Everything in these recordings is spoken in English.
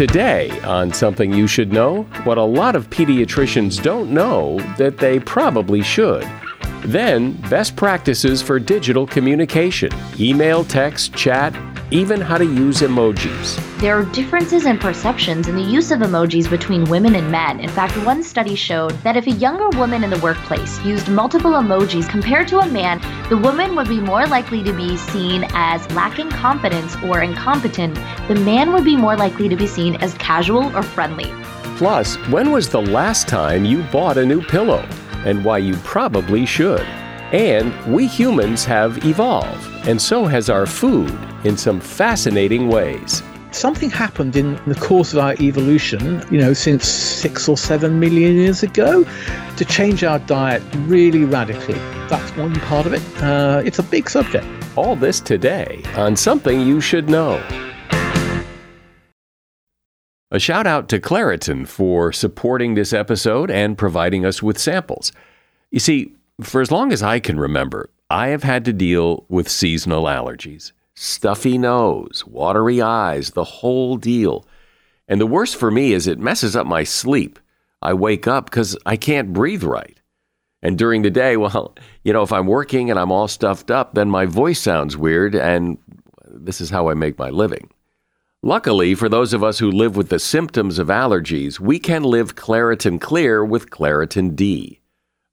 Today, on Something You Should Know, what a lot of pediatricians don't know that they probably should. Then, best practices for digital communication email, text, chat, even how to use emojis. There are differences in perceptions in the use of emojis between women and men. In fact, one study showed that if a younger woman in the workplace used multiple emojis compared to a man, the woman would be more likely to be seen as lacking confidence or incompetent. The man would be more likely to be seen as casual or friendly. Plus, when was the last time you bought a new pillow? And why you probably should. And we humans have evolved, and so has our food in some fascinating ways. Something happened in the course of our evolution, you know, since six or seven million years ago, to change our diet really radically. That's one part of it. Uh, it's a big subject. All this today on Something You Should Know. A shout out to Claritin for supporting this episode and providing us with samples. You see, for as long as I can remember, I have had to deal with seasonal allergies stuffy nose, watery eyes, the whole deal. And the worst for me is it messes up my sleep. I wake up because I can't breathe right. And during the day, well, you know, if I'm working and I'm all stuffed up, then my voice sounds weird, and this is how I make my living. Luckily, for those of us who live with the symptoms of allergies, we can live Claritin Clear with Claritin D.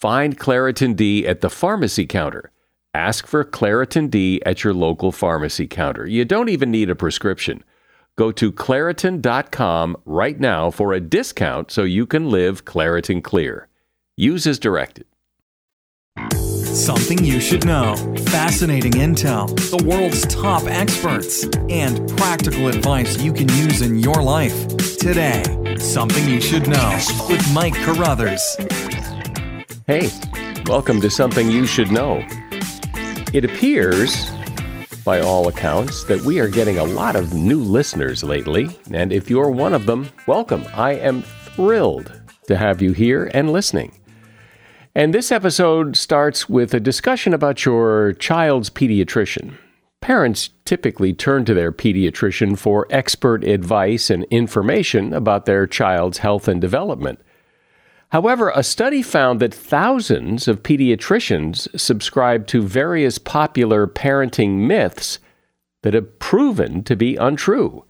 Find Claritin D at the pharmacy counter. Ask for Claritin D at your local pharmacy counter. You don't even need a prescription. Go to Claritin.com right now for a discount so you can live Claritin Clear. Use as directed. Something you should know. Fascinating intel, the world's top experts, and practical advice you can use in your life. Today, Something You Should Know with Mike Carruthers. Hey, welcome to Something You Should Know. It appears, by all accounts, that we are getting a lot of new listeners lately, and if you're one of them, welcome. I am thrilled to have you here and listening. And this episode starts with a discussion about your child's pediatrician. Parents typically turn to their pediatrician for expert advice and information about their child's health and development. However, a study found that thousands of pediatricians subscribe to various popular parenting myths that have proven to be untrue.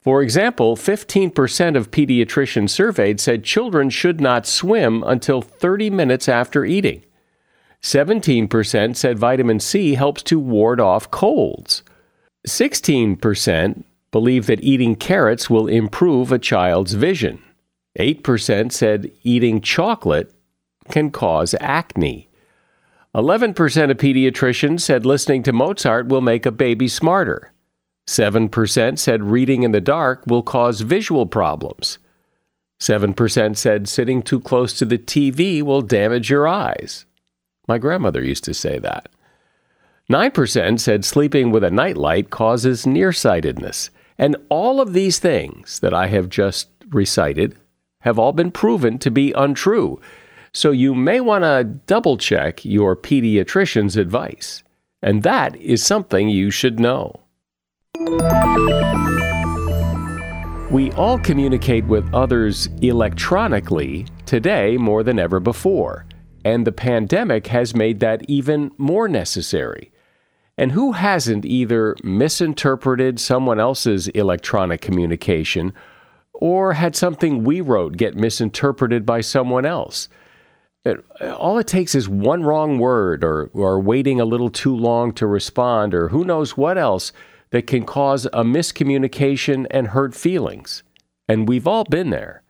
For example, 15% of pediatricians surveyed said children should not swim until 30 minutes after eating. 17% said vitamin C helps to ward off colds. 16% believe that eating carrots will improve a child's vision. 8% said eating chocolate can cause acne. 11% of pediatricians said listening to Mozart will make a baby smarter. 7% said reading in the dark will cause visual problems. 7% said sitting too close to the TV will damage your eyes. My grandmother used to say that. 9% said sleeping with a nightlight causes nearsightedness. And all of these things that I have just recited have all been proven to be untrue. So you may want to double check your pediatrician's advice. And that is something you should know. We all communicate with others electronically today more than ever before, and the pandemic has made that even more necessary. And who hasn't either misinterpreted someone else's electronic communication or had something we wrote get misinterpreted by someone else? It, all it takes is one wrong word or, or waiting a little too long to respond or who knows what else that can cause a miscommunication and hurt feelings. And we've all been there.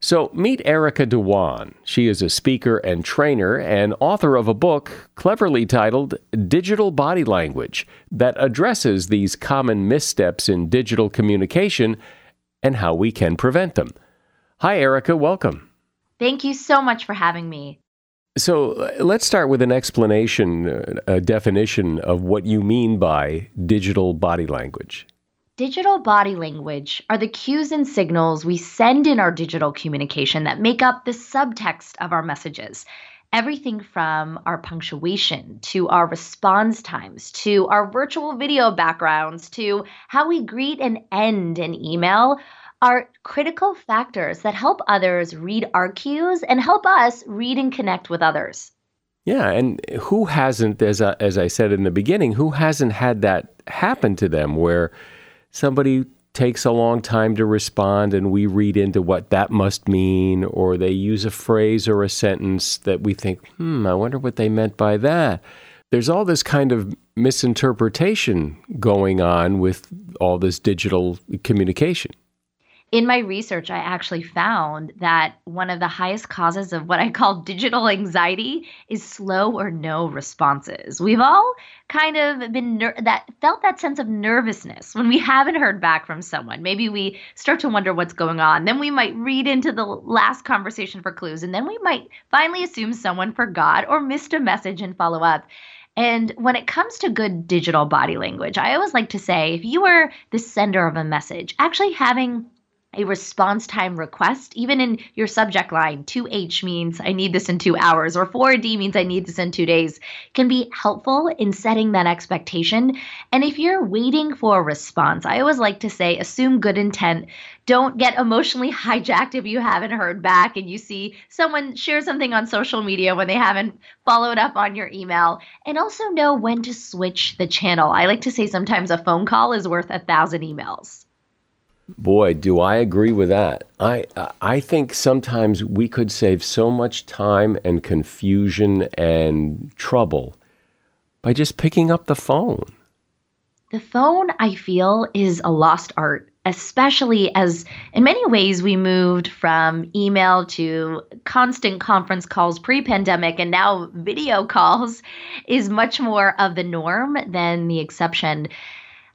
So meet Erica Dhawan. She is a speaker and trainer and author of a book cleverly titled Digital Body Language that addresses these common missteps in digital communication and how we can prevent them. Hi, Erica. Welcome. Thank you so much for having me. So uh, let's start with an explanation, uh, a definition of what you mean by digital body language. Digital body language are the cues and signals we send in our digital communication that make up the subtext of our messages. Everything from our punctuation to our response times to our virtual video backgrounds to how we greet and end an email are critical factors that help others read our cues and help us read and connect with others. Yeah, and who hasn't, as I, as I said in the beginning, who hasn't had that happen to them where somebody takes a long time to respond and we read into what that must mean, or they use a phrase or a sentence that we think, hmm, I wonder what they meant by that. There's all this kind of misinterpretation going on with all this digital communication in my research, I actually found that one of the highest causes of what I call digital anxiety is slow or no responses. We've all kind of been ner- that felt that sense of nervousness when we haven't heard back from someone. Maybe we start to wonder what's going on. Then we might read into the last conversation for clues, and then we might finally assume someone forgot or missed a message and follow up. And when it comes to good digital body language, I always like to say if you were the sender of a message, actually having a response time request, even in your subject line, 2H means I need this in two hours, or 4D means I need this in two days, can be helpful in setting that expectation. And if you're waiting for a response, I always like to say assume good intent. Don't get emotionally hijacked if you haven't heard back and you see someone share something on social media when they haven't followed up on your email. And also know when to switch the channel. I like to say sometimes a phone call is worth a thousand emails. Boy, do I agree with that. I I think sometimes we could save so much time and confusion and trouble by just picking up the phone. The phone, I feel, is a lost art, especially as in many ways we moved from email to constant conference calls pre pandemic, and now video calls is much more of the norm than the exception.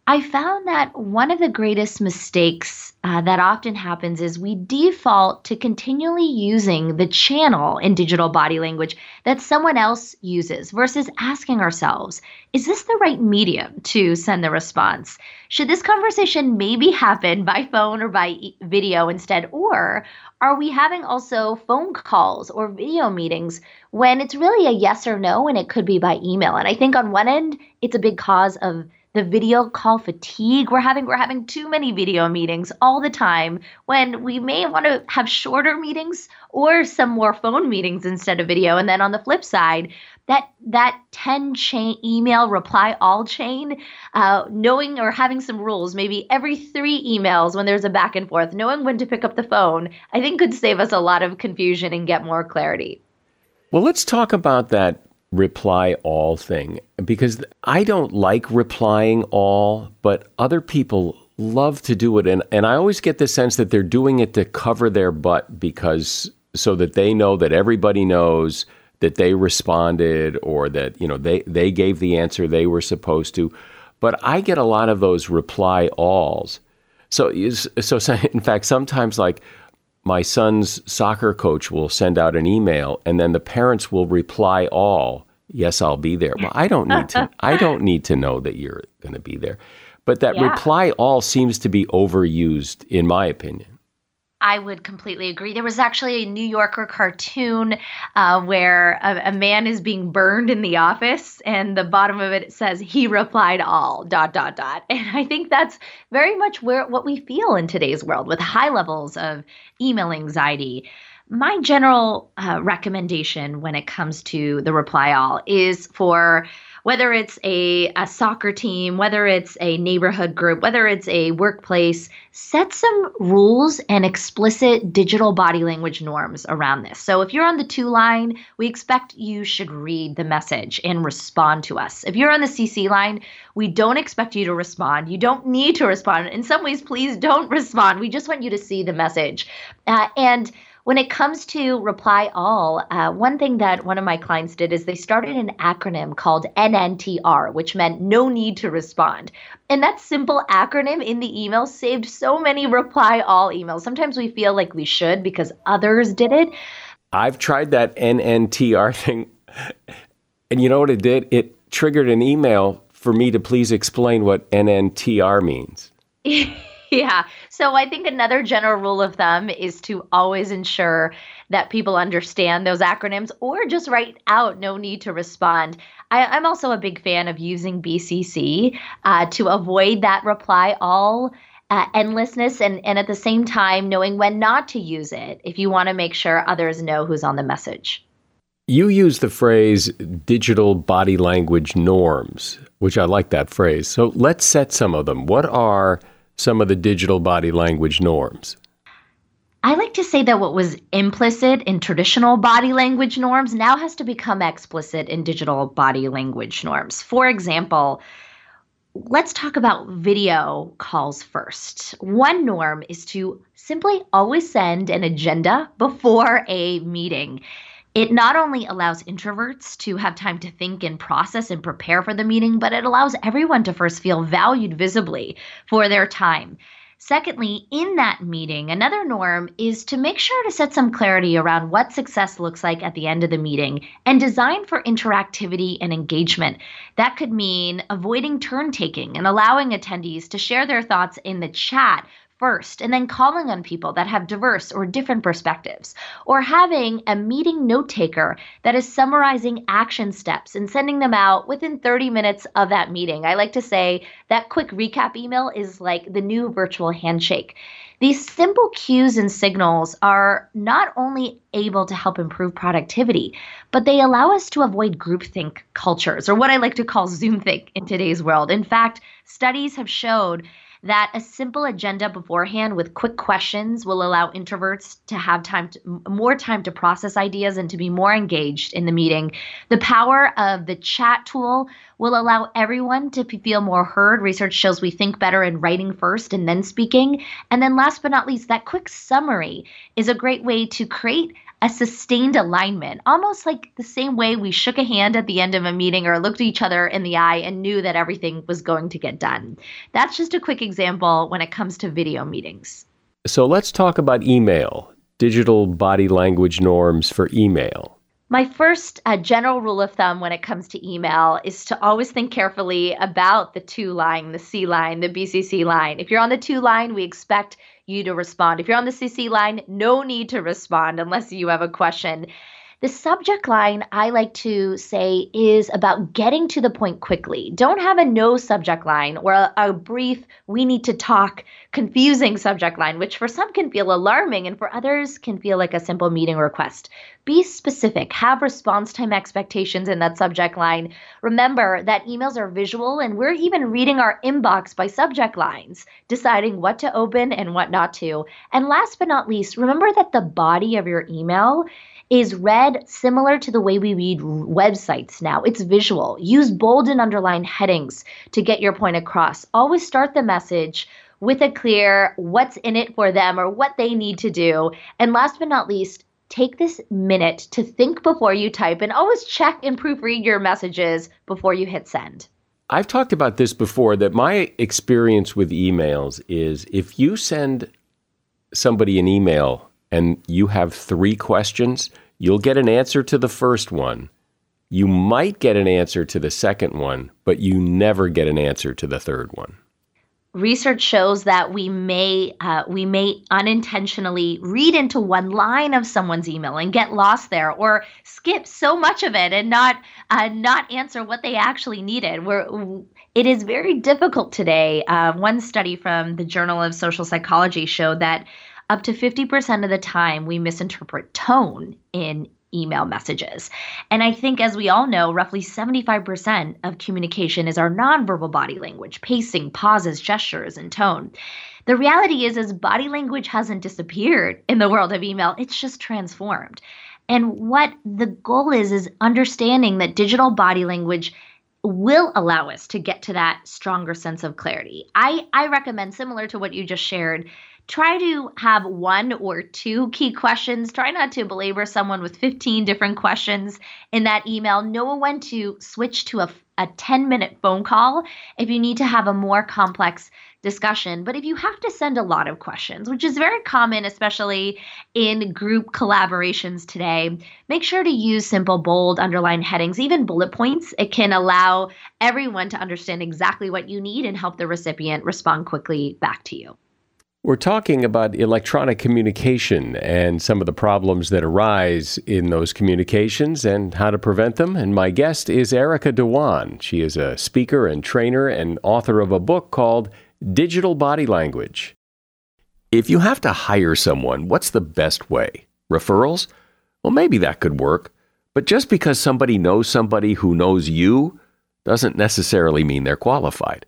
I found that one of the greatest mistakes uh, that often happens is we default to continually using the channel in digital body language that someone else uses versus asking ourselves, is this the right medium to send the response? Should this conversation maybe happen by phone or by video instead? Or are we having also phone calls or video meetings when it's really a yes or no and it could be by email? And I think on one end, it's a big cause of the video call fatigue. We're having we're having too many video meetings all the time when we may want to have shorter meetings or some more phone meetings instead of video. And then on the flip side that that 10 chain email reply all chain uh, knowing or having some rules maybe every three emails when there's a back and forth knowing when to pick up the phone i think could save us a lot of confusion and get more clarity. Well let's talk about that reply all thing because I don't like replying all, but other people love to do it. And, and I always get the sense that they're doing it to cover their butt because so that they know that everybody knows that they responded or that, you know, they, they gave the answer they were supposed to. But I get a lot of those reply alls. So, so in fact, sometimes like, my son's soccer coach will send out an email and then the parents will reply all yes i'll be there. Well i don't need to i don't need to know that you're going to be there. But that yeah. reply all seems to be overused in my opinion I would completely agree. There was actually a New Yorker cartoon uh, where a, a, man is being burned in the office, and the bottom of it says he replied all dot dot dot. And I think that's very much where what we feel in today's world with high levels of email anxiety. my general uh, recommendation when it comes to the reply all is for whether it's a, a soccer team, whether it's a neighborhood group, whether it's a workplace, set some rules and explicit digital body language norms around this. So if you're on the to line, we expect you should read the message and respond to us. If you're on the CC line, we don't expect you to respond. You don't need to respond. In some ways, please don't respond. We just want you to see the message. Uh, and when it comes to reply all, uh, one thing that one of my clients did is they started an acronym called NNTR, which meant no need to respond. And that simple acronym in the email saved so many reply all emails. Sometimes we feel like we should because others did it. I've tried that NNTR thing. And you know what it did? It triggered an email for me to please explain what NNTR means. yeah. So I think another general rule of thumb is to always ensure that people understand those acronyms or just write out no need to respond. I, am also a big fan of using BCC uh, to avoid that reply all. Uh, endlessness and, and at the same time knowing when not to use it if you want to make sure others know who's on the message. You use the phrase digital body language norms, which I like that phrase. So let's set some of them. What are some of the digital body language norms? I like to say that what was implicit in traditional body language norms now has to become explicit in digital body language norms. For example, let's talk about video calls first. One norm is to simply always send an agenda before a meeting. It not only allows introverts to have time to think and process and prepare for the meeting, but it allows everyone to first feel valued visibly for their time. Secondly, in that meeting, another norm is to make sure to set some clarity around what success looks like at the end of the meeting and design for interactivity and engagement. That could mean avoiding turn taking and allowing attendees to share their thoughts in the chat first and then calling on people that have diverse or different perspectives, or having a meeting note taker that is summarizing action steps and sending them out within 30 minutes of that meeting. I like to say that quick recap email is like the new virtual handshake. These simple cues and signals are not only able to help improve productivity, but they allow us to avoid groupthink cultures, or what I like to call Zoomthink in today's world. In fact, studies have showed that a simple agenda beforehand with quick questions will allow introverts to have time to, more time to process ideas and to be more engaged in the meeting. The power of the chat tool will allow everyone to feel more heard. Research shows we think better in writing first and then speaking. And then last but not least, that quick summary is a great way to create a sustained alignment, almost like the same way we shook a hand at the end of a meeting or looked each other in the eye and knew that everything was going to get done. That's just a quick example when it comes to video meetings. So let's talk about email, digital body language norms for email. My first uh, general rule of thumb when it comes to email is to always think carefully about the to line, the C line, the BCC line. If you're on the to line, we expect you to respond. If you're on the CC line, no need to respond unless you have a question. The subject line I like to say is about getting to the point quickly. Don't have a no subject line or a, a, brief, we need to talk, confusing subject line, which for some can feel alarming and for others can feel like a simple meeting request. Be specific, have response time expectations in that subject line. Remember that emails are visual and we're even reading our inbox by subject lines, deciding what to open and what not to. And last but not least, remember that the body of your email is read similar to the way we read websites now. It's visual. Use bold and underlined headings to get your point across. Always start the message with a clear what's in it for them or what they need to do. And last but not least, take this minute to think before you type and always check and proofread your messages before you hit send. I've talked about this before that my experience with emails is if you send somebody an email and you have three questions, you'll get an answer to the first one. You might get an answer to the second one, but you never get an answer to the third one. Research shows that we may uh, we may unintentionally read into one line of someone's email and get lost there, or skip so much of it and not uh, not answer what they actually needed. We're, it is very difficult today. Uh, one study from the Journal of Social Psychology showed that up to 50% of the time we misinterpret tone in email messages. And I think, as we all know, roughly 75% of communication is our nonverbal body language, pacing, pauses, gestures, and tone. The reality is, is body language hasn't disappeared in the world of email, it's just transformed. And what the goal is, is understanding that digital body language will allow us to get to that stronger sense of clarity. I, I recommend, similar to what you just shared, try to have one or two key questions. Try not to belabor someone with 15 different questions in that email. Know when to switch to a, a 10 minute phone call if you need to have a more complex discussion. But if you have to send a lot of questions, which is very common, especially in group collaborations today, make sure to use simple, bold, underlined headings, even bullet points. It can allow everyone to understand exactly what you need and help the recipient respond quickly back to you. We're talking about electronic communication and some of the problems that arise in those communications and how to prevent them. And my guest is Erica Dhawan. She is a speaker and trainer and author of a book called Digital Body Language. If you have to hire someone, what's the best way? Referrals? Well, maybe that could work. But just because somebody knows somebody who knows you doesn't necessarily mean they're qualified.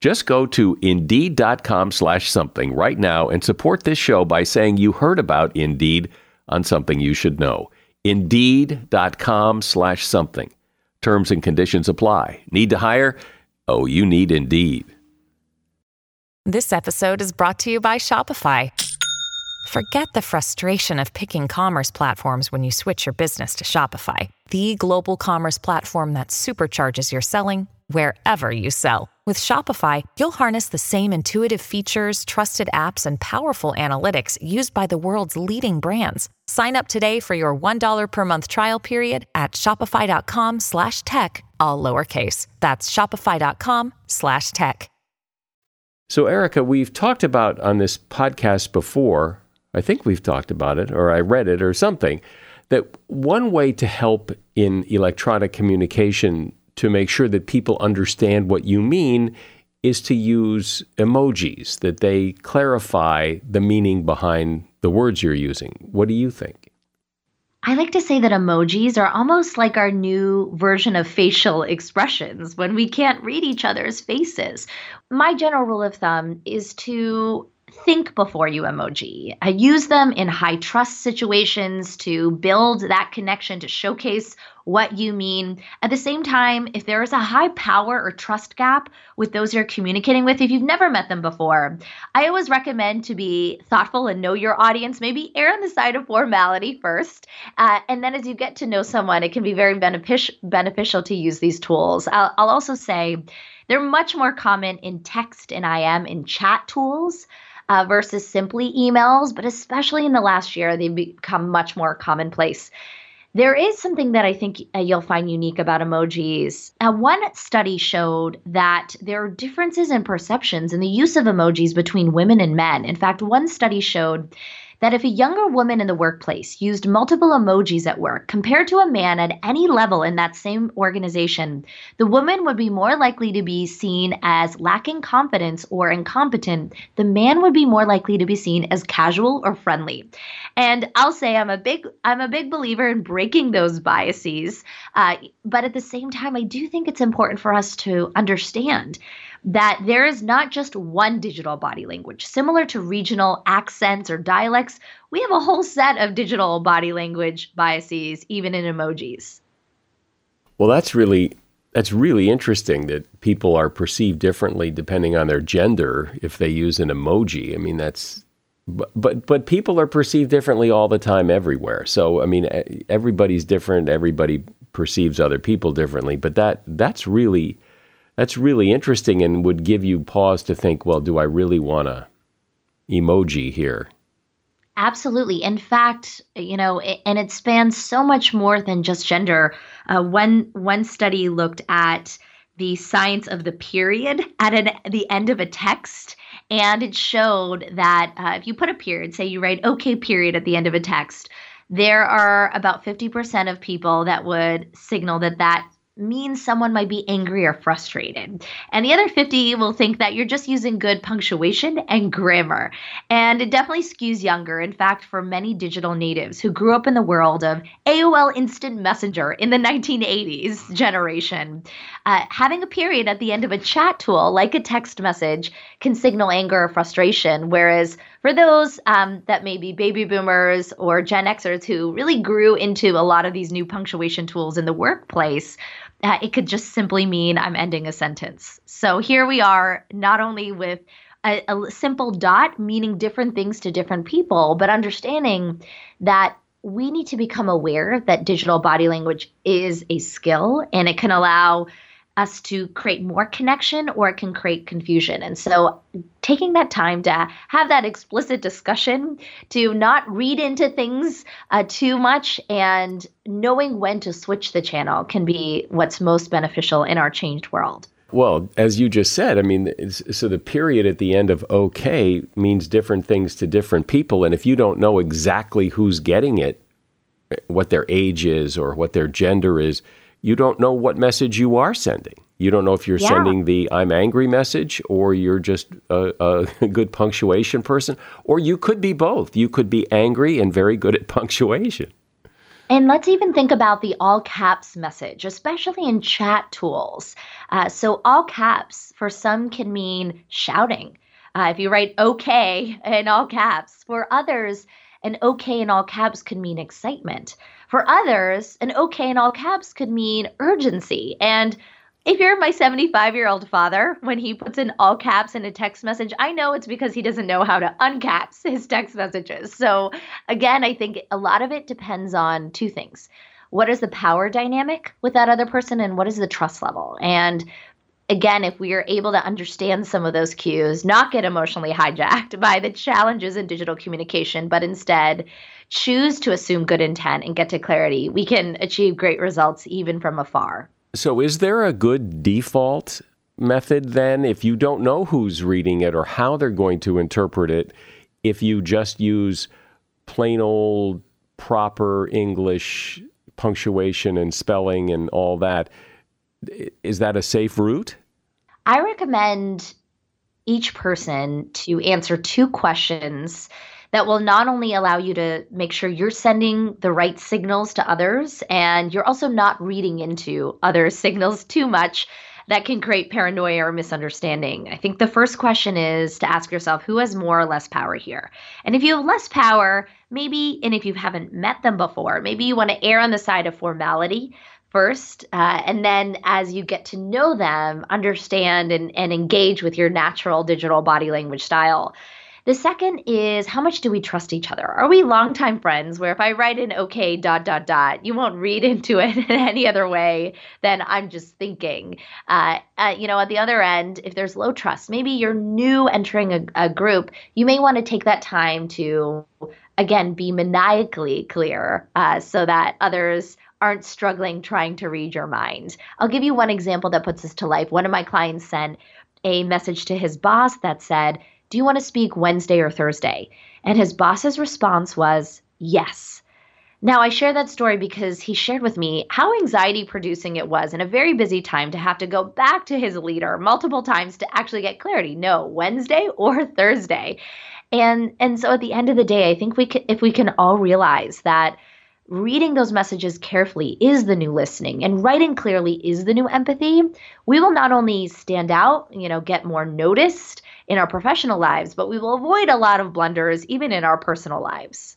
Just go to Indeed.com slash something right now and support this show by saying you heard about Indeed on Something You Should Know. Indeed.com slash something. Terms and conditions apply. Need to hire? Oh, you need Indeed. This episode is brought to you by Shopify. Forget the frustration of picking commerce platforms when you switch your business to Shopify, the global commerce platform that supercharges your selling wherever you sell. With Shopify, you'll harness the same intuitive features, trusted apps, and powerful analytics used by the world's leading brands. Sign up today for your $1 per month trial period at shopify.com slash tech, all lowercase. That's shopify.com slash tech. So, Erica, we've talked about on this podcast before, I think we've talked about it, or I read it, or something, that one way to help in electronic communication to make sure that people understand what you mean is to use emojis, that they clarify the meaning behind the words you're using. What do you think? I like to say that emojis are almost like our new version of facial expressions when we can't read each other's faces. My general rule of thumb is to think before you emoji. I use them in high trust situations to build that connection to showcase what you mean. At the same time, if there is a high power or trust gap with those you're communicating with, if you've never met them before, I always recommend to be thoughtful and know your audience. Maybe err on the side of formality first. Uh, and then as you get to know someone, it can be very benefic- beneficial to use these tools. I'll, I'll also say they're much more common in text and IM in chat tools uh, versus simply emails, but especially in the last year, they've become much more commonplace. There is something that I think uh, you'll find unique about emojis. Uh, one study showed that there are differences in perceptions in the use of emojis between women and men. In fact, one study showed that if a younger woman in the workplace used multiple emojis at work compared to a man at any level in that same organization, the woman would be more likely to be seen as lacking confidence or incompetent. The man would be more likely to be seen as casual or friendly. And I'll say I'm a big I'm a big believer in breaking those biases, uh, but at the same time, I do think it's important for us to understand that there is not just one digital body language. Similar to regional accents or dialects, we have a whole set of digital body language biases, even in emojis. Well, that's really that's really interesting that people are perceived differently depending on their gender if they use an emoji. I mean, that's but but, but people are perceived differently all the time everywhere. So I mean, everybody's different. Everybody perceives other people differently. But that that's really that's really interesting and would give you pause to think. Well, do I really want to emoji here? Absolutely. In fact, you know, it, and it spans so much more than just gender. Uh, one one study looked at the science of the period at an, the end of a text, and it showed that uh, if you put a period, say you write "okay" period at the end of a text, there are about 50% of people that would signal that that means someone might be angry or frustrated. And the other 50 will think that you're just using good punctuation and grammar. And it definitely skews younger. In fact, for many digital natives who grew up in the world of AOL Instant Messenger in the 1980s generation, uh, having a period at the end of a chat tool like a text message can signal anger or frustration. Whereas for those um, that may be baby boomers or Gen Xers who really grew into a lot of these new punctuation tools in the workplace, uh, it could just simply mean I'm ending a sentence. So here we are, not only with a, a simple dot meaning different things to different people, but understanding that we need to become aware that digital body language is a skill and it can allow us to create more connection or it can create confusion. And so taking that time to have that explicit discussion, to not read into things uh, too much, and knowing when to switch the channel can be what's most beneficial in our changed world. Well, as you just said, I mean, so the period at the end of okay means different things to different people. And if you don't know exactly who's getting it, what their age is or what their gender is, you don't know what message you are sending. You don't know if you're yeah. sending the I'm angry message or you're just a, a, good punctuation person, or you could be both. You could be angry and very good at punctuation. And let's even think about the all caps message, especially in chat tools. Uh, so, all caps for some can mean shouting. Uh, if you write okay in all caps, for others, an okay in all caps could mean excitement. For others, an okay in all caps could mean urgency. And if you're my 75 year old father, when he puts in all caps in a text message, I know it's because he doesn't know how to uncaps his text messages. So, again, I think a lot of it depends on two things. What is the power dynamic with that other person, and what is the trust level? And again, if we are able to understand some of those cues, not get emotionally hijacked by the challenges in digital communication, but instead choose to assume good intent and get to clarity, we can achieve great results even from afar. So, is there a good default method then if you don't know who's reading it or how they're going to interpret it? If you just use plain old proper English punctuation and spelling and all that, is that a safe route? I recommend each person to answer two questions that will not only allow you to make sure you're sending the right signals to others and you're also not reading into other signals too much that can create paranoia or misunderstanding. I think the first question is to ask yourself who has more or less power here? And if you have less power, maybe, and if you haven't met them before, maybe you want to err on the side of formality first uh, and then as you get to know them understand and, and engage with your natural digital body language style the second is how much do we trust each other? Are we longtime friends where if I write in okay dot dot dot, you won't read into it in any other way than I'm just thinking? Uh, uh, you know, at the other end, if there's low trust, maybe you're new entering a, a group, you may want to take that time to again be maniacally clear uh, so that others aren't struggling trying to read your mind. I'll give you one example that puts this to life. One of my clients sent a message to his boss that said, do you want to speak Wednesday or Thursday? And his boss's response was, Yes. Now, I share that story because he shared with me how anxiety producing it was in a very busy time to have to go back to his leader multiple times to actually get clarity. No, Wednesday or Thursday. And and so at the end of the day, I think we can if we can all realize that reading those messages carefully is the new listening and writing clearly is the new empathy, we will not only stand out, you know, get more noticed in our professional lives, but we will avoid a lot of blunders even in our personal lives.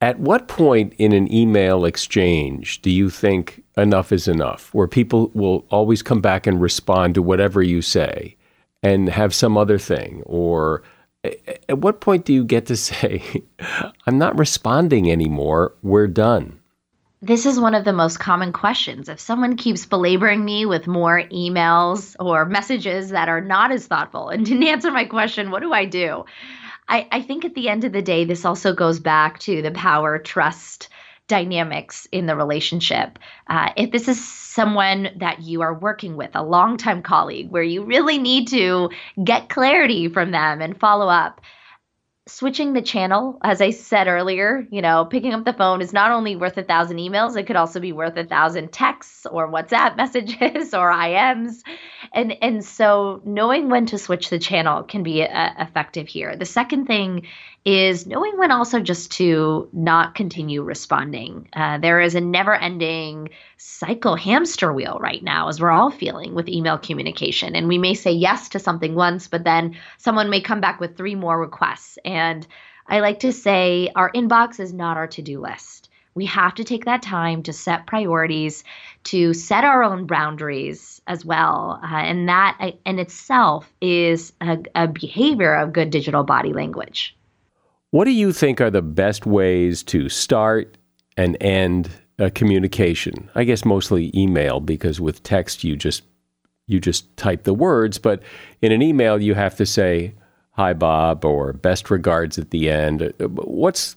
At what point in an email exchange do you think enough is enough, where people will always come back and respond to whatever you say and have some other thing? Or at what point do you get to say, I'm not responding anymore, we're done? This is one of the most common questions. If someone keeps belaboring me with more emails or messages that are not as thoughtful and didn't answer my question, what do I do? I, I think at the end of the day, this also goes back to the power trust dynamics in the relationship. Uh, if this is someone that you are working with, a longtime colleague, where you really need to get clarity from them and follow up, switching the channel, as I said earlier, you know, picking up the phone is not only worth a thousand emails, it could also be worth a thousand texts or WhatsApp messages or IMs. And and so knowing when to switch the channel can be uh, effective here. The second thing is knowing when also just to not continue responding. Uh, there is a never ending cycle hamster wheel right now, as we're all feeling with email communication. And we may say yes to something once, but then someone may come back with three more requests. And I like to say our inbox is not our to do list. We have to take that time to set priorities, to set our own boundaries as well. Uh, and that uh, in itself is a, a behavior of good digital body language. What do you think are the best ways to start and end a communication? I guess mostly email because with text you just you just type the words, but in an email you have to say hi Bob or best regards at the end. What's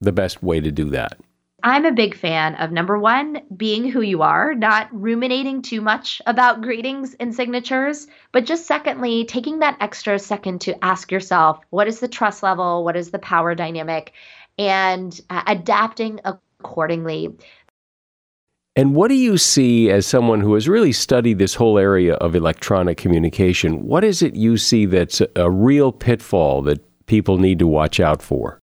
the best way to do that? I'm a big fan of number one, being who you are, not ruminating too much about greetings and signatures, but just secondly, taking that extra second to ask yourself, what is the trust level? What is the power dynamic? And uh, adapting accordingly. And what do you see as someone who has really studied this whole area of electronic communication? What is it you see that's a, a real pitfall that people need to watch out for?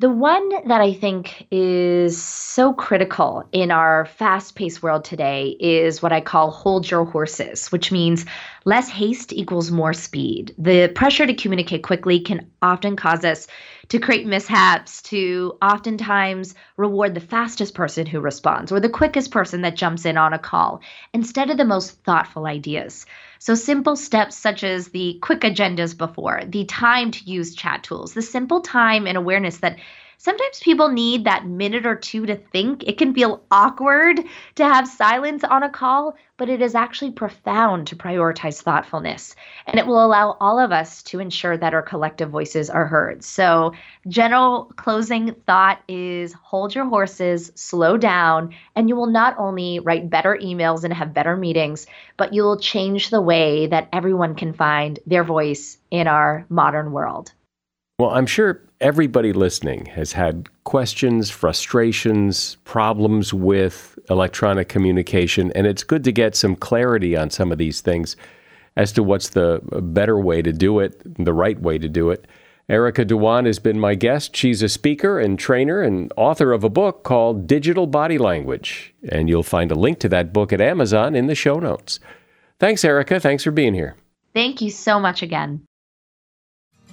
The one that I think is so critical in our fast paced world today is what I call hold your horses, which means less haste equals more speed. The pressure to communicate quickly can often cause us to create mishaps, to oftentimes reward the fastest person who responds or the quickest person that jumps in on a call instead of the most thoughtful ideas. So, simple steps such as the quick agendas before, the time to use chat tools, the simple time and awareness that sometimes people need that minute or two to think. It can feel awkward to have silence on a call, but it is actually profound to prioritize thoughtfulness. And it will allow all of us to ensure that our collective voices are heard. So, general closing thought is hold your horses, slow down, and you will not only write better emails and have better meetings, but you will change the way that everyone can find their voice in our modern world. Well, I'm sure everybody listening has had questions, frustrations, problems with electronic communication, and it's good to get some clarity on some of these things as to what's the better way to do it, the right way to do it. Erica Dhawan has been my guest. She's a speaker and trainer and author of a book called Digital Body Language, and you'll find a link to that book at Amazon in the show notes. Thanks, Erica. Thanks for being here. Thank you so much again.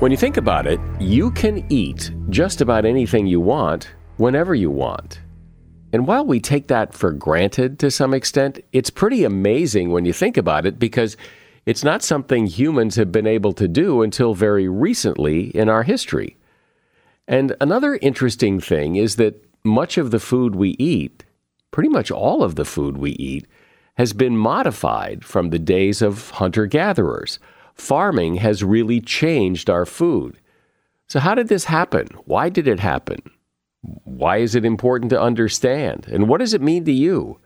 When you think about it, you can eat just about anything you want whenever you want. And while we take that for granted to some extent, it's pretty amazing when you think about it because it's not something humans have been able to do until very recently in our history. And another interesting thing is that much of the food we eat, pretty much all of the food we eat, has been modified from the days of hunter gatherers farming has really changed our food. So, how did this happen? Why did it happen? Why is it important to understand? And what does it mean to you?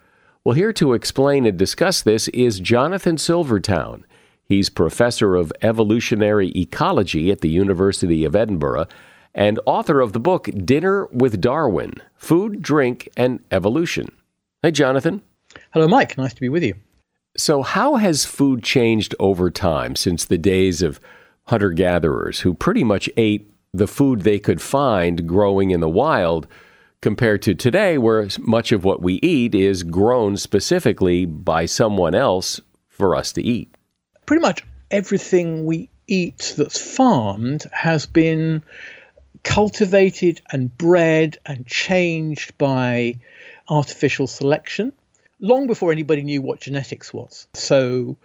Well, here to explain and discuss this is Jonathan Silvertown. He's professor of evolutionary ecology at the University of Edinburgh and author of the book Dinner with Darwin Food, Drink, and Evolution. Hey, Jonathan. Hello, Mike. Nice to be with you. So, how has food changed over time since the days of hunter gatherers who pretty much ate the food they could find growing in the wild compared to today, where much of what we eat is grown specifically by someone else for us to eat? Pretty much everything we eat that's farmed has been cultivated and bred and changed by artificial selection long before anybody knew what genetics was. So,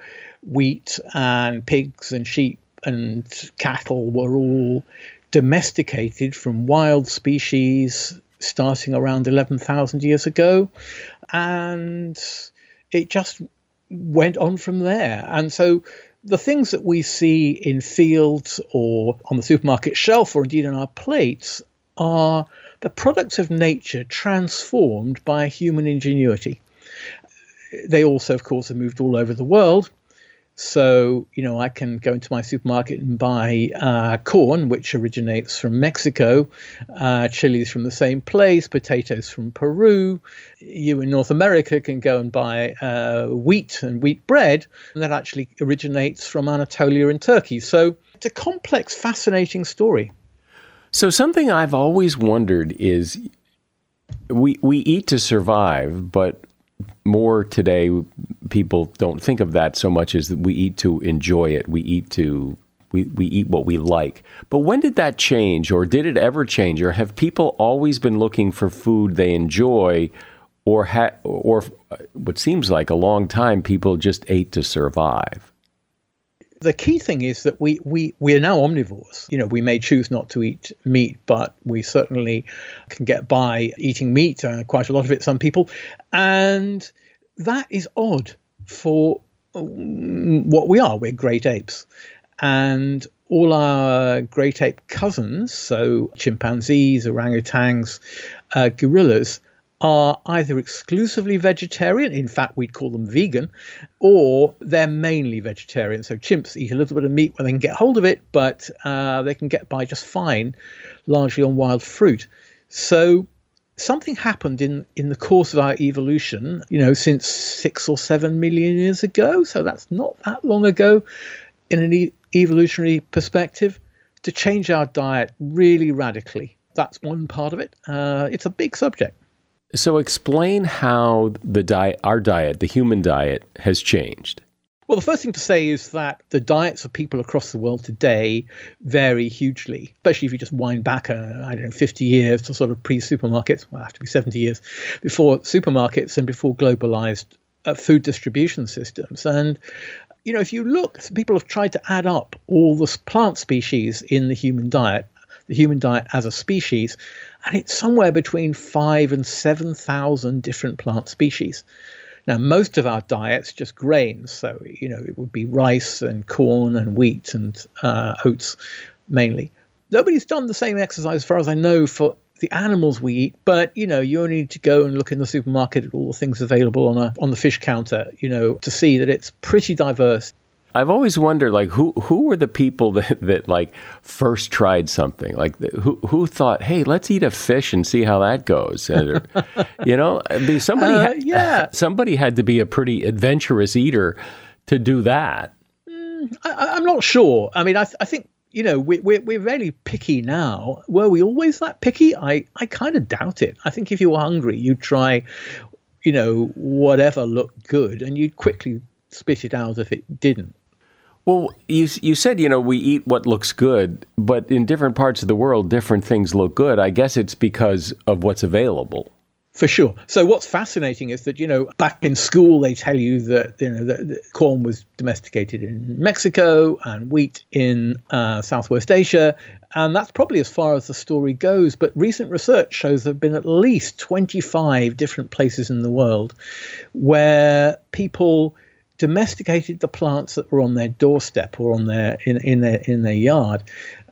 wheat and pigs and sheep and cattle were all domesticated from wild species starting around 11,000 years ago. And it just went on from there. And so the things that we see in fields or on the supermarket shelf or indeed on our plates are the products of nature transformed by human ingenuity they also, of course, have moved all over the world. So, you know, I can go into my supermarket and buy uh, corn, which originates from Mexico, uh, chilies from the same place, potatoes from Peru. You in North America can go and buy uh, wheat and wheat bread, and that actually originates from Anatolia in Turkey. So it's a complex, fascinating story. So, something I've always wondered is we, we eat to survive, but more today, people don't think of that so much as that we eat to enjoy it. We eat to we, we eat what we like. But when did that change, or did it ever change, or have people always been looking for food they enjoy, or ha- or uh, what seems like a long time people just ate to survive? The key thing is that we, we, we are now omnivores. You know, we may choose not to eat meat, but we certainly can get by eating meat, uh, quite a lot of it, some people. And that is odd for um, what we are. We're great apes. And all our great ape cousins, so chimpanzees, orangutans, uh, gorillas, are either exclusively vegetarian, in fact, we'd call them vegan, or they're mainly vegetarian. So chimps eat a little bit of meat when they can get hold of it, but uh, they can get by just fine, largely on wild fruit. So something happened in, in the course of our evolution, you know, since six or seven million years ago. So that's not that long ago in an e- evolutionary perspective to change our diet really radically. That's one part of it. Uh, it's a big subject. So explain how the diet, our diet, the human diet, has changed. Well, the first thing to say is that the diets of people across the world today vary hugely, especially if you just wind back, uh, I don't know, 50 years to sort of pre supermarkets, well, have to be 70 years before supermarkets and before globalized uh, food distribution systems. And, you know, if you look, people have tried to add up all the plant species in the human diet, the human diet as a species, and it's somewhere between five and 7,000 different plant species. Now, most of our diet's just grains, so you know it would be rice and corn and wheat and uh, oats mainly. Nobody's done the same exercise, as far as I know, for the animals we eat. But you know, you only need to go and look in the supermarket at all the things available on a on the fish counter, you know, to see that it's pretty diverse. I've always wondered, like, who who were the people that, that like first tried something? Like, who who thought, hey, let's eat a fish and see how that goes? Or, you know, somebody, uh, had, yeah, somebody had to be a pretty adventurous eater to do that. Mm, I, am not sure. I mean, I, I think you know we, we're we're very picky now. Were we always that picky? I I kind of doubt it. I think if you were hungry, you'd try, you know, whatever looked good, and you'd quickly spit it out if it didn't. Well, you you said you know we eat what looks good, but in different parts of the world, different things look good. I guess it's because of what's available. For sure. So what's fascinating is that you know back in school they tell you that you know that, that corn was domesticated in Mexico and wheat in uh, Southwest Asia, and that's probably as far as the story goes. But recent research shows there have been at least 25 different places in the world where people domesticated the plants that were on their doorstep or on their in, in their in their yard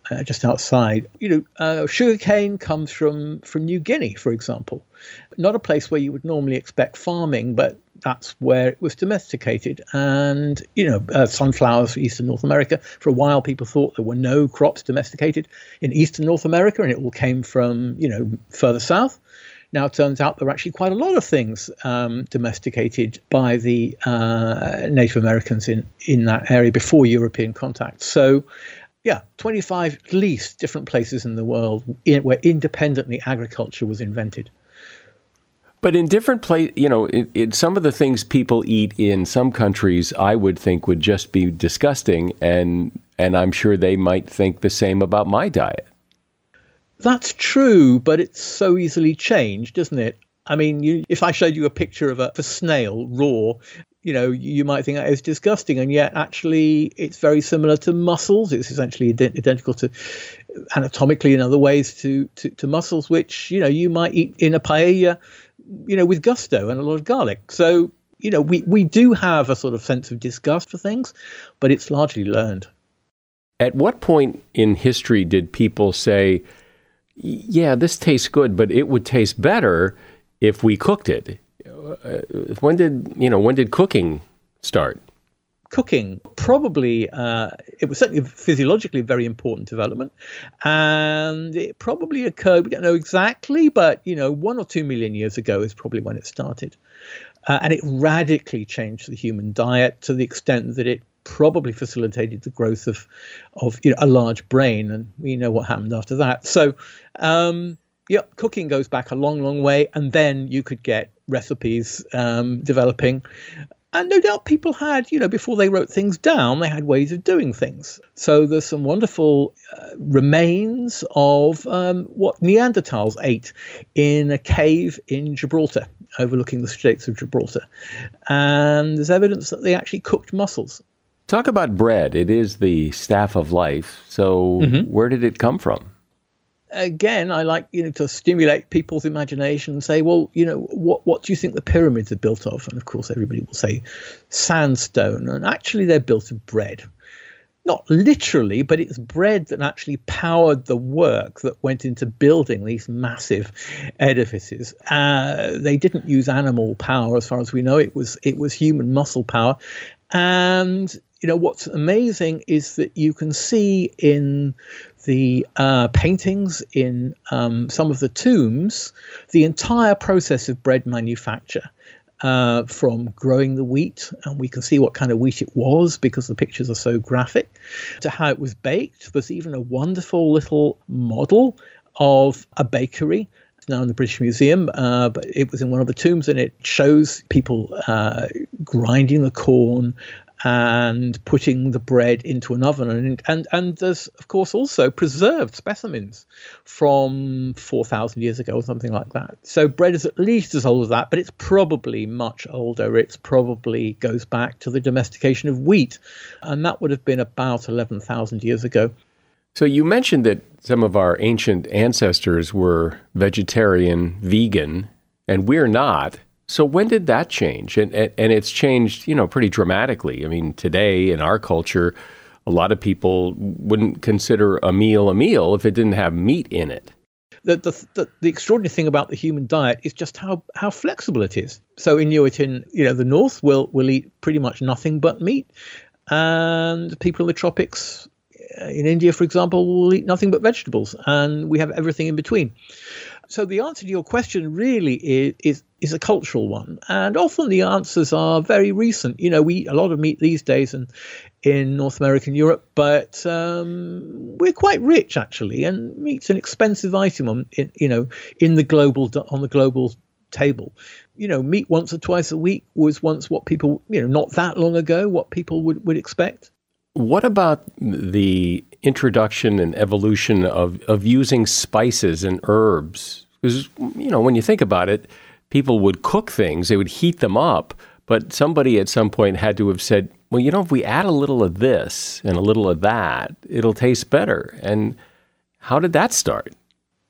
uh, just outside. You know uh, sugarcane comes from from new guinea for example. Not a place where you would normally expect farming but that's where it was domesticated. And you know uh, sunflowers for eastern north america. For a while people thought there were no crops domesticated in eastern north america and it all came from you know further south now, it turns out there are actually quite a lot of things um, domesticated by the uh, Native Americans in, in that area before European contact. So, yeah, 25 at least different places in the world in, where independently agriculture was invented. But in different places, you know, in, in some of the things people eat in some countries, I would think would just be disgusting, and and I'm sure they might think the same about my diet. That's true, but it's so easily changed, isn't it? I mean, you, if I showed you a picture of a, of a snail raw, you know, you might think that is disgusting, and yet actually it's very similar to mussels. It's essentially identical to anatomically in other ways to, to, to mussels, which you know you might eat in a paella, you know, with gusto and a lot of garlic. So you know, we we do have a sort of sense of disgust for things, but it's largely learned. At what point in history did people say? Yeah, this tastes good, but it would taste better if we cooked it. Uh, when did you know? When did cooking start? Cooking probably uh, it was certainly physiologically very important development, and it probably occurred. We don't know exactly, but you know, one or two million years ago is probably when it started. Uh, and it radically changed the human diet to the extent that it probably facilitated the growth of of you know, a large brain, and we know what happened after that. So, um, yeah, cooking goes back a long, long way, and then you could get recipes um, developing. And no doubt people had, you know, before they wrote things down, they had ways of doing things. So there's some wonderful uh, remains of um, what Neanderthals ate in a cave in Gibraltar, overlooking the Straits of Gibraltar. And there's evidence that they actually cooked mussels. Talk about bread. It is the staff of life. So, mm-hmm. where did it come from? Again, I like you know to stimulate people's imagination and say, well, you know, what what do you think the pyramids are built of? And of course, everybody will say sandstone, and actually, they're built of bread. Not literally, but it's bread that actually powered the work that went into building these massive edifices. Uh, they didn't use animal power, as far as we know. It was it was human muscle power, and you know what's amazing is that you can see in the uh, paintings in um, some of the tombs the entire process of bread manufacture uh, from growing the wheat, and we can see what kind of wheat it was because the pictures are so graphic, to how it was baked. There's even a wonderful little model of a bakery now in the British Museum, uh, but it was in one of the tombs, and it shows people uh, grinding the corn and putting the bread into an oven. And, and, and there's, of course, also preserved specimens from 4,000 years ago or something like that. So bread is at least as old as that, but it's probably much older. It's probably goes back to the domestication of wheat, and that would have been about 11,000 years ago. So you mentioned that some of our ancient ancestors were vegetarian, vegan, and we're not. So when did that change? And, and, and it's changed, you know, pretty dramatically. I mean, today in our culture, a lot of people wouldn't consider a meal a meal if it didn't have meat in it. The, the, the, the, extraordinary thing about the human diet is just how, how flexible it is. So Inuit in you know the north will will eat pretty much nothing but meat, and people in the tropics uh, in India, for example, will eat nothing but vegetables, and we have everything in between so the answer to your question really is, is is a cultural one, and often the answers are very recent. You know, we eat a lot of meat these days, and in North America and Europe, but um, we're quite rich actually, and meat's an expensive item on in, you know in the global on the global table. You know, meat once or twice a week was once what people you know not that long ago what people would would expect. What about the introduction and evolution of, of using spices and herbs? Because, you know, when you think about it, people would cook things, they would heat them up, but somebody at some point had to have said, well, you know, if we add a little of this and a little of that, it'll taste better. And how did that start?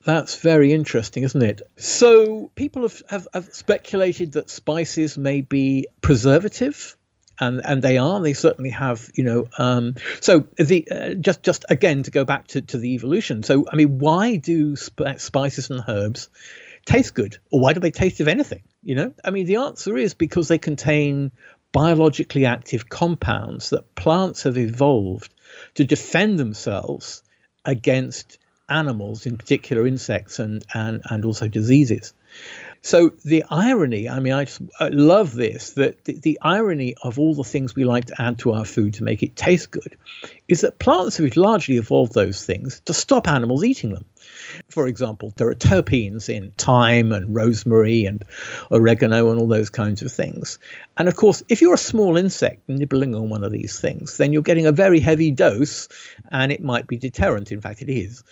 That's very interesting, isn't it? So people have, have, have speculated that spices may be preservative and and they are they certainly have you know um, so the uh, just just again to go back to, to the evolution. So i mean why do sp- spices and herbs taste good? Or why do they taste of anything? You know i mean the answer is because they contain biologically active compounds that plants have evolved to defend themselves against animals in particular insects and and, and also diseases so the irony, I mean, I I love this that the, the, irony of all the things we like to add to our food to make it taste good is that plants have largely evolved those things to stop animals eating them. For example, there are terpenes in thyme and rosemary and oregano and all those kinds of things. And of course, if you're a small insect nibbling on one of these things, then you're getting a very heavy dose and it might be deterrent. In fact, it is.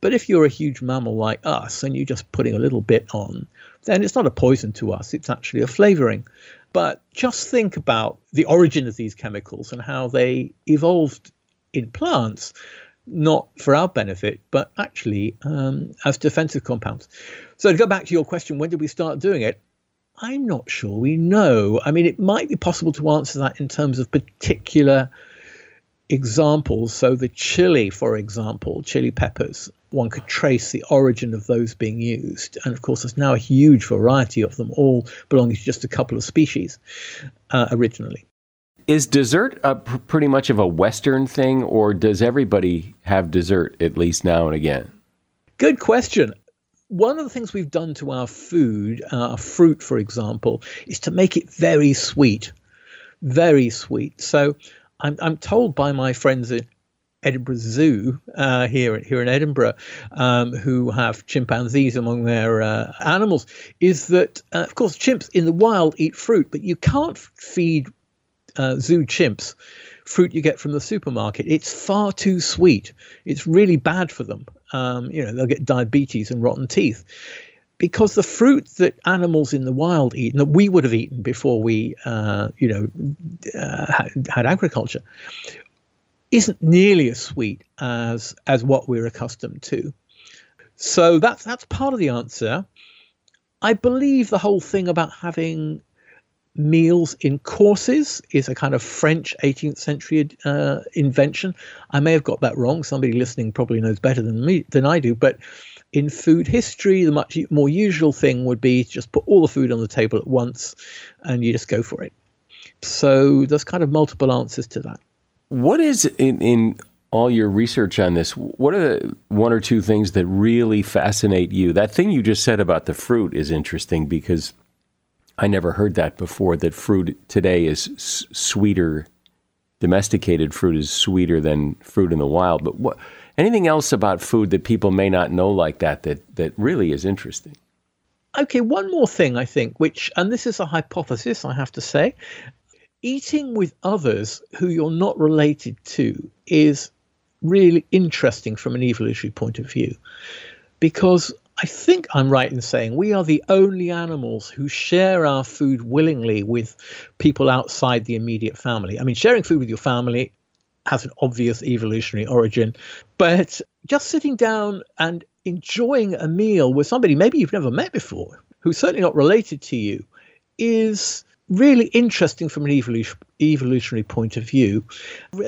But if you're a huge mammal like us and you're just putting a little bit on, then it's not a poison to us, it's actually a flavoring. But just think about the origin of these chemicals and how they evolved in plants, not for our benefit, but actually um, as defensive compounds. So to go back to your question, when did we start doing it? I'm not sure we know. I mean, it might be possible to answer that in terms of particular examples. So, the chili, for example, chili peppers, one could trace the origin of those being used. And of course, there's now a huge variety of them, all belonging to just a couple of species uh, originally. Is dessert a, pr- pretty much of a Western thing, or does everybody have dessert at least now and again? Good question. One of the things we've done to our food, our uh, fruit, for example, is to make it very sweet. Very sweet. So I'm, I'm told by my friends at Edinburgh Zoo uh, here here in Edinburgh, um, who have chimpanzees among their uh, animals, is that uh, of course chimps in the wild eat fruit, but you can't feed uh, zoo chimps fruit you get from the supermarket. It's far too sweet. It's really bad for them. Um, you know they'll get diabetes and rotten teeth because the fruit that animals in the wild eat and that we would have eaten before we, uh, you know, uh, had, had, agriculture, isn't nearly as sweet as as what we're accustomed to. So that's that's part of the answer. I believe the whole thing about having meals in courses is a kind of French 18th century uh, invention. I may have got that wrong. Somebody listening probably knows better than me than I do, but in food history, the much more usual thing would be to just put all the food on the table at once and you just go for it. So there's kind of multiple answers to that. What is in, in all your research on this? What are the one or two things that really fascinate you? That thing you just said about the fruit is interesting because I never heard that before. That fruit today is s- sweeter, domesticated fruit is sweeter than fruit in the wild. But what? Anything else about food that people may not know like that that that really is interesting? Okay, one more thing I think, which and this is a hypothesis I have to say, eating with others who you're not related to is really interesting from an evolutionary point of view because I think I'm right in saying we are the only animals who share our food willingly with people outside the immediate family. I mean, sharing food with your family has an obvious evolutionary origin. But just sitting down and enjoying a meal with somebody maybe you've never met before, who's certainly not related to you, is really interesting from an evolution, evolutionary point of view.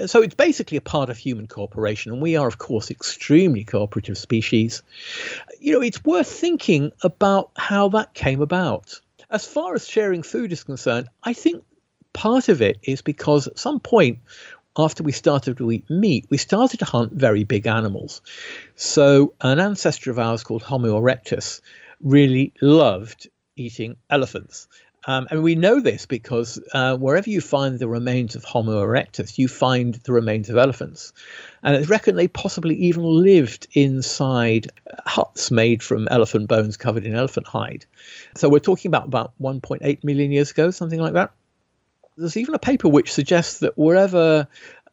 So it's basically a part of human cooperation, and we are, of course, extremely cooperative species. You know, it's worth thinking about how that came about. As far as sharing food is concerned, I think part of it is because at some point after we started to eat meat, we started to hunt very big animals. So, an ancestor of ours called Homo erectus really loved eating elephants. Um, and we know this because uh, wherever you find the remains of Homo erectus, you find the remains of elephants. And it's reckoned they possibly even lived inside huts made from elephant bones covered in elephant hide. So we're talking about about 1.8 million years ago, something like that. There's even a paper which suggests that wherever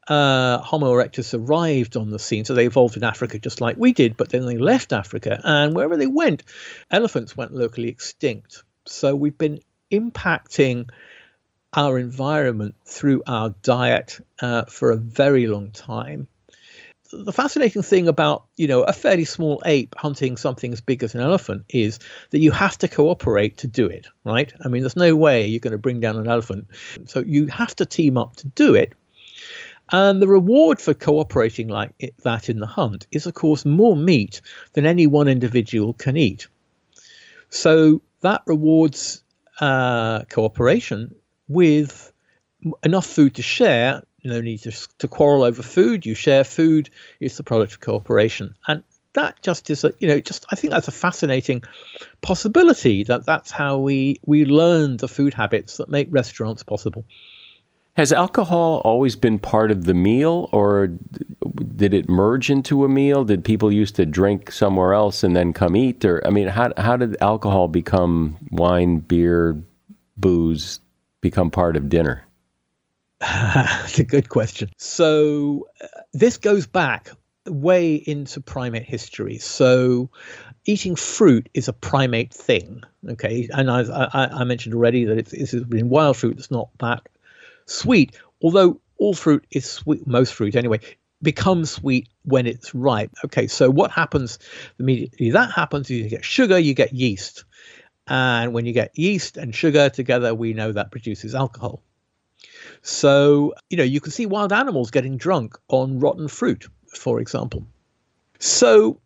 uh, Homo erectus arrived on the scene. So they evolved in Africa just like we did, but then they left Africa. And wherever they went, elephants went locally extinct. So we've been impacting our environment through our diet uh, for a very long time. The fascinating thing about you know a fairly small ape hunting something as big as an elephant is that you have to cooperate to do it, right? I mean, there's no way you're going to bring down an elephant, so you have to team up to do it. And the reward for cooperating like it, that in the hunt is, of course, more meat than any one individual can eat. So that rewards uh, cooperation with enough food to share. No need to, to quarrel over food. You share food. It's the product of cooperation, and that just is a you know just I think that's a fascinating possibility that that's how we we learn the food habits that make restaurants possible. Has alcohol always been part of the meal, or did it merge into a meal? Did people used to drink somewhere else and then come eat? Or I mean, how how did alcohol become wine, beer, booze become part of dinner? That's a good question. So uh, this goes back way into primate history. So eating fruit is a primate thing. Okay, and I, I, I mentioned already that it's, it's in wild fruit that's not that sweet, although all fruit is sweet, most fruit anyway, becomes sweet when it's ripe. Okay, so what happens immediately that happens you get sugar, you get yeast. And when you get yeast and sugar together, we know that produces alcohol. So, you know, you can see wild animals getting drunk on rotten fruit, for example. So,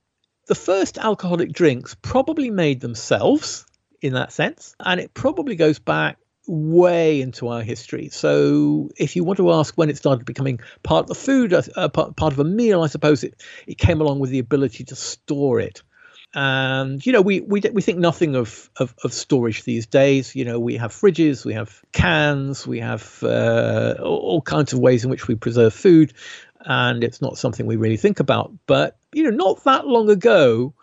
the first alcoholic drinks probably made themselves in that sense. And it probably goes back way into our history. So, if you want to ask when it started becoming part of the food, uh, part, part of a meal, I suppose it, it came along with the ability to store it. And you know, we we we think nothing of, of, of storage these days. You know, we have fridges, we have cans, we have uh, all kinds of ways in which we preserve food, and it's not something we really think about. But you know, not that long ago,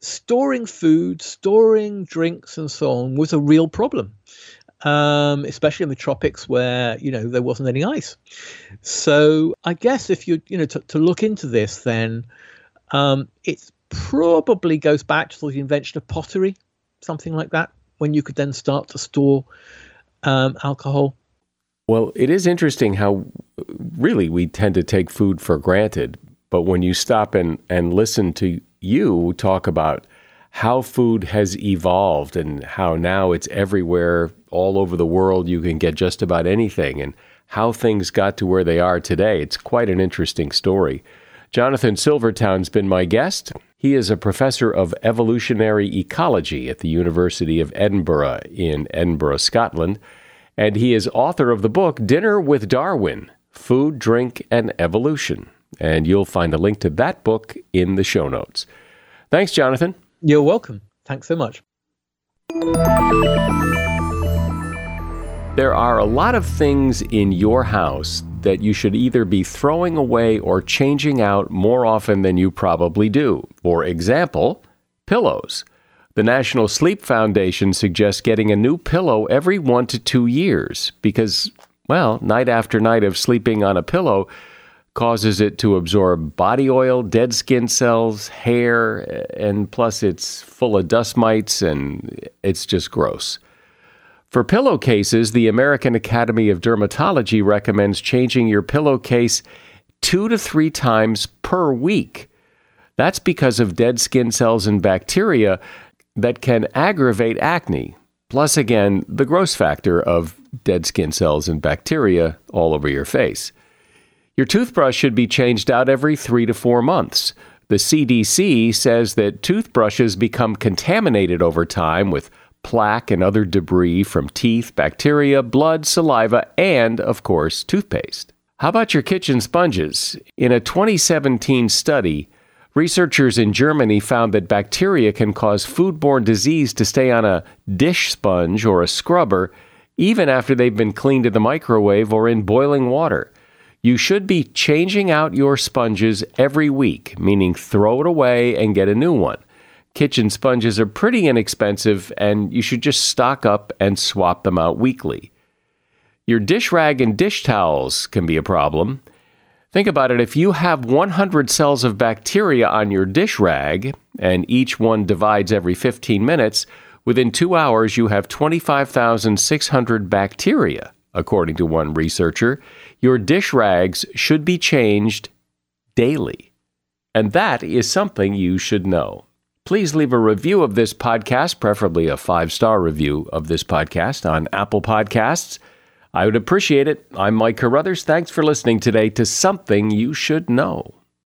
storing food, storing drinks, and so on was a real problem um, especially in the tropics where you know there wasn't any ice. So I guess if you you know to, to look into this, then um, it probably goes back to the invention of pottery, something like that, when you could then start to store um, alcohol. Well, it is interesting how really we tend to take food for granted, but when you stop and, and listen to you talk about how food has evolved and how now it's everywhere all over the world. You can get just about anything and how things got to where they are today. It's quite an interesting story. Jonathan Silvertown's been my guest. He is a professor of evolutionary ecology at the University of Edinburgh in Edinburgh, Scotland, and he is author of the book Dinner with Darwin Food, Drink, and Evolution. And you'll find a link to that book in the show notes. Thanks, Jonathan. You're welcome. Thanks so much. There are a lot of things in your house that you should either be throwing away or changing out more often than you probably do. For example, pillows. The National Sleep Foundation suggests getting a new pillow every one to two years because, well, night after night of sleeping on a pillow causes it to absorb body oil, dead skin cells, hair, and plus it's full of dust mites and it's just gross. For pillowcases, the American Academy of Dermatology recommends changing your pillowcase two to three times per week. That's because of dead skin cells and bacteria that can aggravate acne. Plus, again, the gross factor of dead skin cells and bacteria all over your face. Your toothbrush should be changed out every three to four months. The CDC says that toothbrushes become contaminated over time with plaque and other debris from teeth, bacteria, blood, saliva, and, of course, toothpaste. How about your kitchen sponges? In a 2017 study, researchers in Germany found that bacteria can cause foodborne disease to stay on a dish sponge or a scrubber even after they've been cleaned in the microwave or in boiling water. You should be changing out your sponges every week, meaning throw it away and get a new one. Kitchen sponges are pretty inexpensive, and you should just stock up and swap them out weekly. Your dish rag and dish towels can be a problem. Think about it if you have 100 cells of bacteria on your dish rag, and each one divides every 15 minutes, within two hours you have 25,600 bacteria, according to one researcher. Your dish rags should be changed daily. And that is something you should know. Please leave a review of this podcast, preferably a five star review of this podcast on Apple Podcasts. I would appreciate it. I'm Mike Carruthers. Thanks for listening today to Something You Should Know.